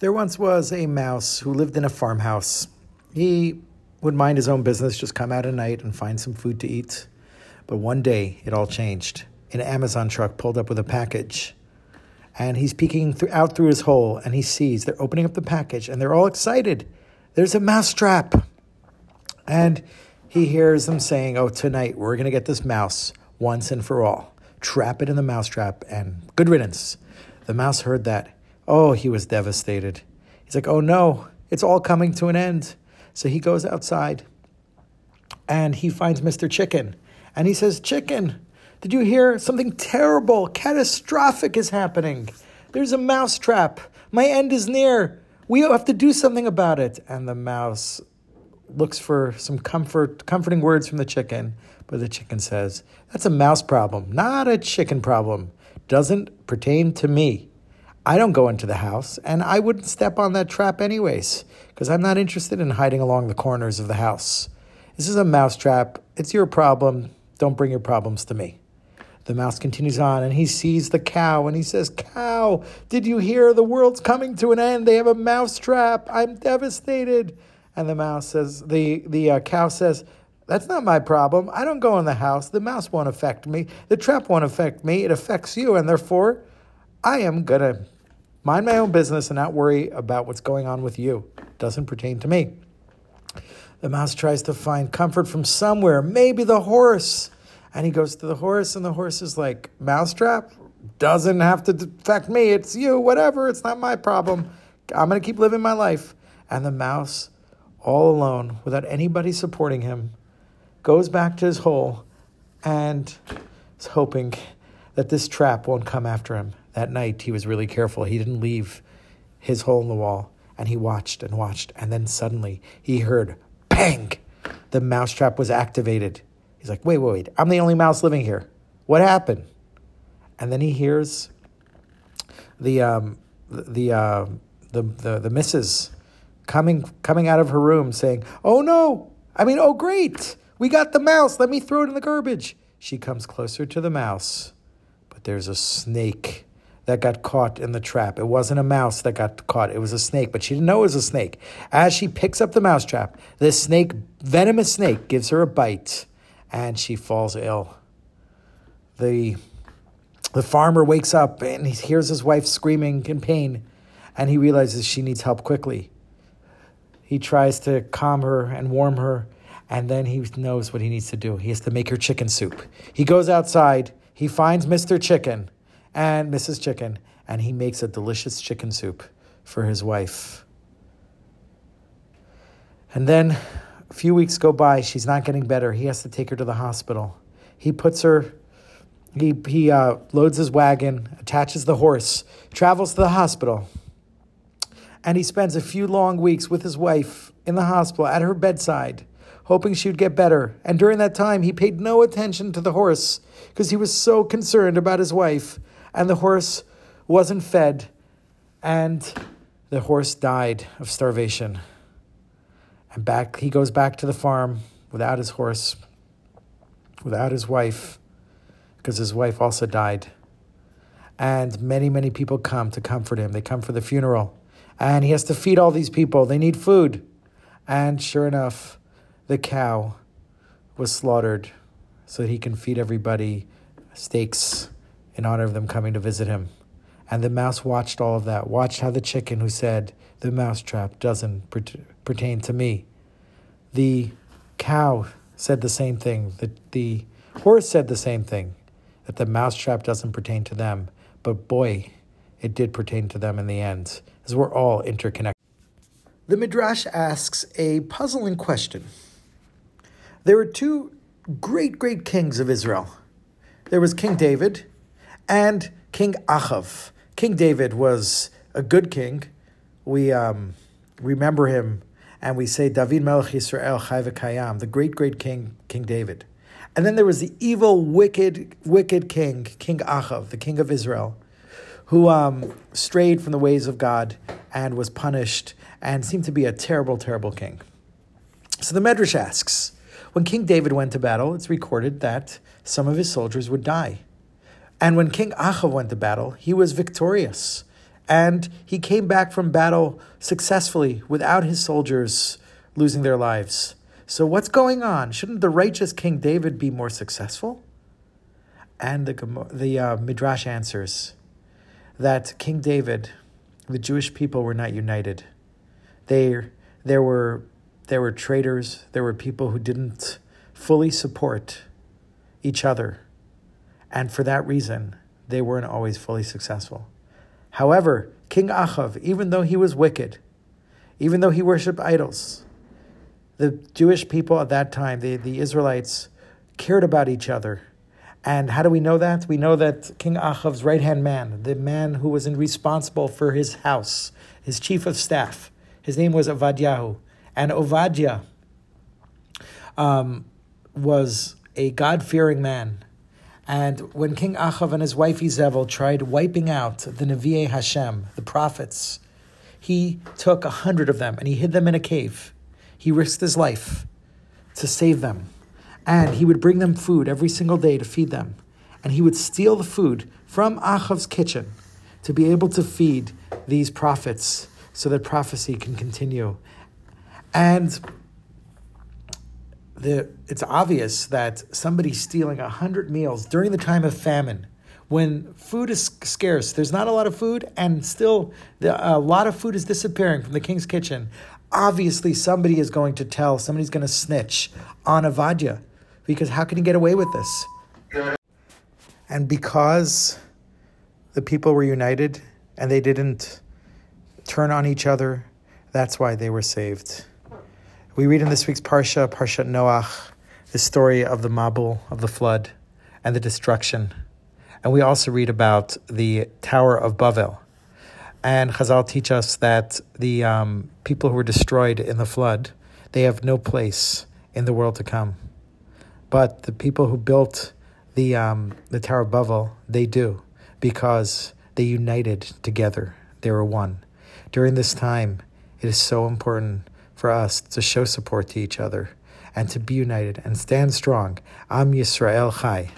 There once was a mouse who lived in a farmhouse. He would mind his own business, just come out at night and find some food to eat. But one day, it all changed. An Amazon truck pulled up with a package. And he's peeking through, out through his hole, and he sees they're opening up the package, and they're all excited. There's a mouse trap. And he hears them saying, Oh, tonight we're going to get this mouse once and for all. Trap it in the mouse trap, and good riddance. The mouse heard that Oh, he was devastated. He's like, oh no, it's all coming to an end. So he goes outside and he finds Mr. Chicken. And he says, Chicken, did you hear something terrible, catastrophic is happening? There's a mouse trap. My end is near. We have to do something about it. And the mouse looks for some comfort, comforting words from the chicken, but the chicken says, That's a mouse problem, not a chicken problem. Doesn't pertain to me. I don't go into the house, and I wouldn't step on that trap anyways, because I'm not interested in hiding along the corners of the house. This is a mouse trap. It's your problem. Don't bring your problems to me. The mouse continues on, and he sees the cow, and he says, Cow, did you hear? The world's coming to an end. They have a mouse trap. I'm devastated. And the mouse says, the, the uh, cow says, that's not my problem. I don't go in the house. The mouse won't affect me. The trap won't affect me. It affects you, and therefore I am going to mind my own business and not worry about what's going on with you. Doesn't pertain to me. The mouse tries to find comfort from somewhere, maybe the horse. And he goes to the horse, and the horse is like, Mousetrap doesn't have to affect me. It's you, whatever. It's not my problem. I'm going to keep living my life. And the mouse, all alone, without anybody supporting him, goes back to his hole and is hoping that this trap won't come after him. That night, he was really careful. He didn't leave his hole in the wall, and he watched and watched. And then suddenly, he heard bang! The mousetrap was activated. He's like, wait, wait, wait. I'm the only mouse living here. What happened? And then he hears the um, the, uh, the the the missus coming coming out of her room saying, "Oh no! I mean, oh great! We got the mouse. Let me throw it in the garbage." She comes closer to the mouse, but there's a snake that got caught in the trap. It wasn't a mouse that got caught, it was a snake, but she didn't know it was a snake. As she picks up the mousetrap, this snake, venomous snake, gives her a bite and she falls ill. The, the farmer wakes up and he hears his wife screaming in pain and he realizes she needs help quickly. He tries to calm her and warm her, and then he knows what he needs to do. He has to make her chicken soup. He goes outside, he finds Mr. Chicken and Mrs. Chicken, and he makes a delicious chicken soup for his wife. And then a few weeks go by, she's not getting better. He has to take her to the hospital. He puts her, he, he uh, loads his wagon, attaches the horse, travels to the hospital, and he spends a few long weeks with his wife in the hospital at her bedside, hoping she would get better. And during that time, he paid no attention to the horse because he was so concerned about his wife and the horse wasn't fed, and the horse died of starvation. And back he goes back to the farm without his horse, without his wife, because his wife also died. And many, many people come to comfort him. They come for the funeral. And he has to feed all these people. They need food. And sure enough, the cow was slaughtered so that he can feed everybody steaks in honor of them coming to visit him. And the mouse watched all of that, watched how the chicken who said, The mousetrap doesn't pertain to me. The cow said the same thing. The, the horse said the same thing, that the mousetrap doesn't pertain to them. But boy, it did pertain to them in the end, as we're all interconnected. The Midrash asks a puzzling question. There were two great, great kings of Israel. There was King David and King Achav. King David was a good king. We um, remember him and we say David Melech Yisrael Chai Kayam, the great, great king, King David. And then there was the evil, wicked, wicked king, King Achav, the king of Israel, who um, strayed from the ways of God and was punished and seemed to be a terrible, terrible king. So the Midrash asks, when King David went to battle, it's recorded that some of his soldiers would die. And when King Achav went to battle, he was victorious and he came back from battle successfully without his soldiers losing their lives. So, what's going on? Shouldn't the righteous King David be more successful? And the, the uh, Midrash answers that King David, the Jewish people were not united. They, there, were, there were traitors, there were people who didn't fully support each other. And for that reason, they weren't always fully successful. However, King Achav, even though he was wicked, even though he worshipped idols, the Jewish people at that time, the, the Israelites, cared about each other. And how do we know that? We know that King Achav's right hand man, the man who was responsible for his house, his chief of staff, his name was Ovadiahu. And Ovadia um, was a God fearing man. And when King Achav and his wife Izebel tried wiping out the Nevi'e Hashem, the prophets, he took a hundred of them and he hid them in a cave. He risked his life to save them. And he would bring them food every single day to feed them. And he would steal the food from Achav's kitchen to be able to feed these prophets so that prophecy can continue. And the, it's obvious that somebody stealing 100 meals during the time of famine, when food is scarce, there's not a lot of food, and still the, a lot of food is disappearing from the king's kitchen. Obviously, somebody is going to tell, somebody's going to snitch on Avadia, because how can he get away with this? And because the people were united and they didn't turn on each other, that's why they were saved. We read in this week's Parsha, Parsha Noach, the story of the Mabul, of the flood, and the destruction. And we also read about the Tower of Bavel. And Chazal teach us that the um, people who were destroyed in the flood, they have no place in the world to come. But the people who built the, um, the Tower of Bavel, they do, because they united together. They were one. During this time, it is so important for us to show support to each other and to be united and stand strong. Am Yisrael Chai.